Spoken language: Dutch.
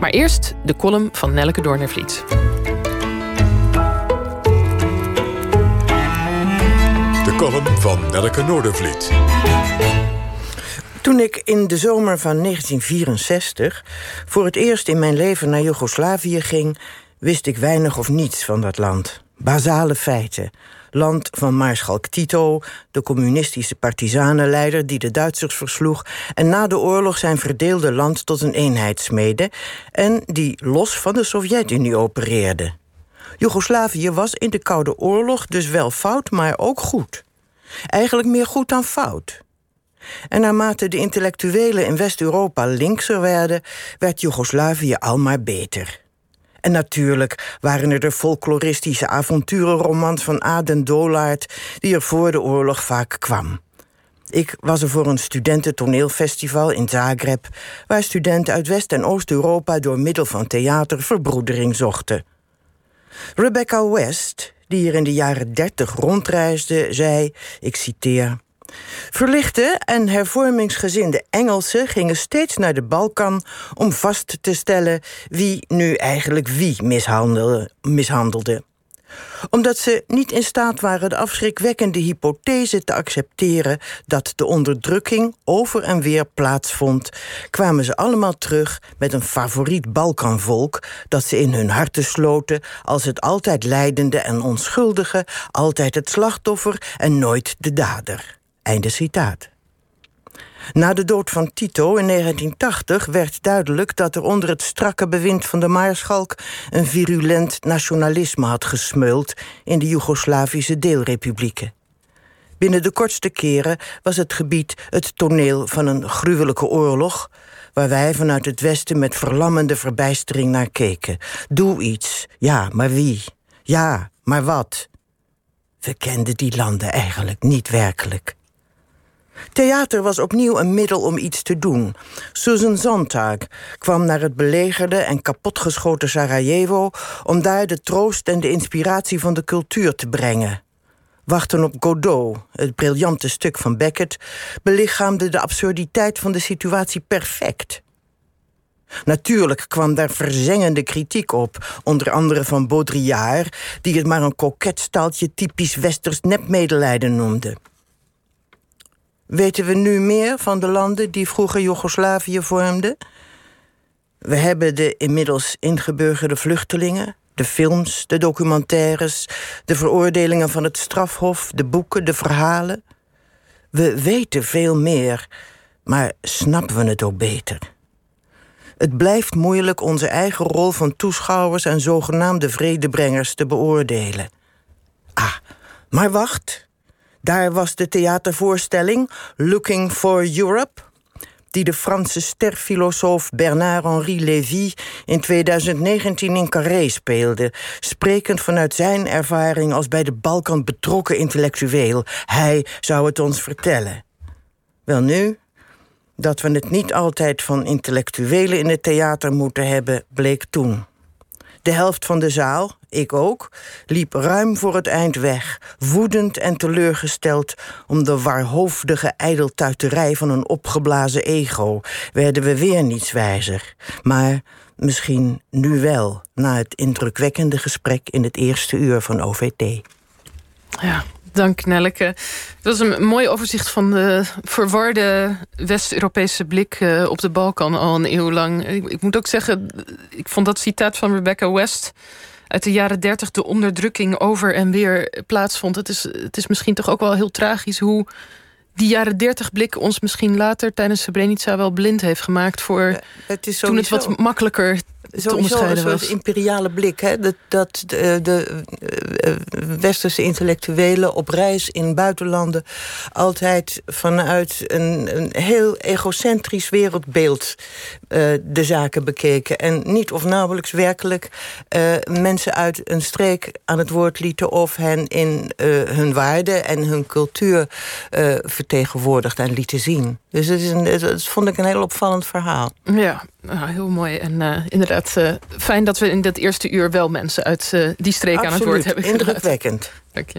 Maar eerst de column van Nelleke Doornervliet. De column van Nelleke Noordervliet. Toen ik in de zomer van 1964 voor het eerst in mijn leven naar Joegoslavië ging, wist ik weinig of niets van dat land. Basale feiten. Land van Maarschalk Tito, de communistische partisanenleider die de Duitsers versloeg en na de oorlog zijn verdeelde land tot een eenheid smeedde en die los van de Sovjet-Unie opereerde. Joegoslavië was in de Koude Oorlog dus wel fout, maar ook goed. Eigenlijk meer goed dan fout. En naarmate de intellectuelen in West-Europa linkser werden, werd Joegoslavië al maar beter. En natuurlijk waren er de folkloristische avonturenromans van Aden Dolaert, die er voor de oorlog vaak kwam. Ik was er voor een studententoneelfestival in Zagreb, waar studenten uit West- en Oost-Europa door middel van theater verbroedering zochten. Rebecca West, die hier in de jaren dertig rondreisde, zei: Ik citeer. Verlichte en hervormingsgezinde Engelsen gingen steeds naar de Balkan om vast te stellen wie nu eigenlijk wie mishandelde. mishandelde omdat ze niet in staat waren de afschrikwekkende hypothese te accepteren dat de onderdrukking over en weer plaatsvond, kwamen ze allemaal terug met een favoriet Balkanvolk dat ze in hun harten sloten als het altijd leidende en onschuldige, altijd het slachtoffer en nooit de dader. Einde citaat. Na de dood van Tito in 1980 werd duidelijk dat er onder het strakke bewind van de Maarschalk een virulent nationalisme had gesmeuld in de Joegoslavische deelrepublieken. Binnen de kortste keren was het gebied het toneel van een gruwelijke oorlog, waar wij vanuit het Westen met verlammende verbijstering naar keken. Doe iets. Ja, maar wie? Ja, maar wat? We kenden die landen eigenlijk niet werkelijk. Theater was opnieuw een middel om iets te doen. Susan Sontag kwam naar het belegerde en kapotgeschoten Sarajevo om daar de troost en de inspiratie van de cultuur te brengen. Wachten op Godot, het briljante stuk van Beckett, belichaamde de absurditeit van de situatie perfect. Natuurlijk kwam daar verzengende kritiek op, onder andere van Baudrillard, die het maar een koket staaltje typisch westers nepmedelijden noemde. Weten we nu meer van de landen die vroeger Joegoslavië vormden? We hebben de inmiddels ingeburgerde vluchtelingen, de films, de documentaires, de veroordelingen van het strafhof, de boeken, de verhalen. We weten veel meer, maar snappen we het ook beter? Het blijft moeilijk onze eigen rol van toeschouwers en zogenaamde vredebrengers te beoordelen. Ah, maar wacht. Daar was de theatervoorstelling Looking for Europe, die de Franse sterfilosoof Bernard-Henri Lévy in 2019 in Carré speelde, sprekend vanuit zijn ervaring als bij de Balkan betrokken intellectueel. Hij zou het ons vertellen. Wel nu, dat we het niet altijd van intellectuelen in het theater moeten hebben, bleek toen. De helft van de zaal, ik ook, liep ruim voor het eind weg, woedend en teleurgesteld om de waarhoofdige ijdeltuiterij van een opgeblazen ego. Werden we weer niets wijzer. Maar misschien nu wel, na het indrukwekkende gesprek in het eerste uur van OVT. Ja, Dank Nelleke. Dat was een mooi overzicht van de verwarde West-Europese blik eh, op de Balkan al een eeuw lang. Ik, moet ook zeggen, ik vond dat citaat van Rebecca West uit de jaren dertig... de onderdrukking over en weer plaatsvond. Het is, het is misschien toch ook wel heel tragisch hoe die jaren dertig blik ons misschien later tijdens Srebrenica wel blind heeft gemaakt voor het is toen het wat makkelijker Sowieso een soort imperiale blik. Hè? Dat, dat de, de, eh, westerse intellectuelen op reis in buitenlanden... altijd vanuit een, een heel egocentrisch wereldbeeld uh, de zaken bekeken. En niet of nauwelijks werkelijk uh, mensen uit een streek aan het woord lieten... of hen in hun waarden en hun cultuur vertegenwoordigd en lieten zien. Dus het is een, dat vond ik een heel opvallend verhaal. Ja, nou, heel mooi. En uh, inderdaad, uh, fijn dat we in dat eerste uur wel mensen uit uh, die streek Absoluut, aan het woord hebben indrukwekkend. Dank je.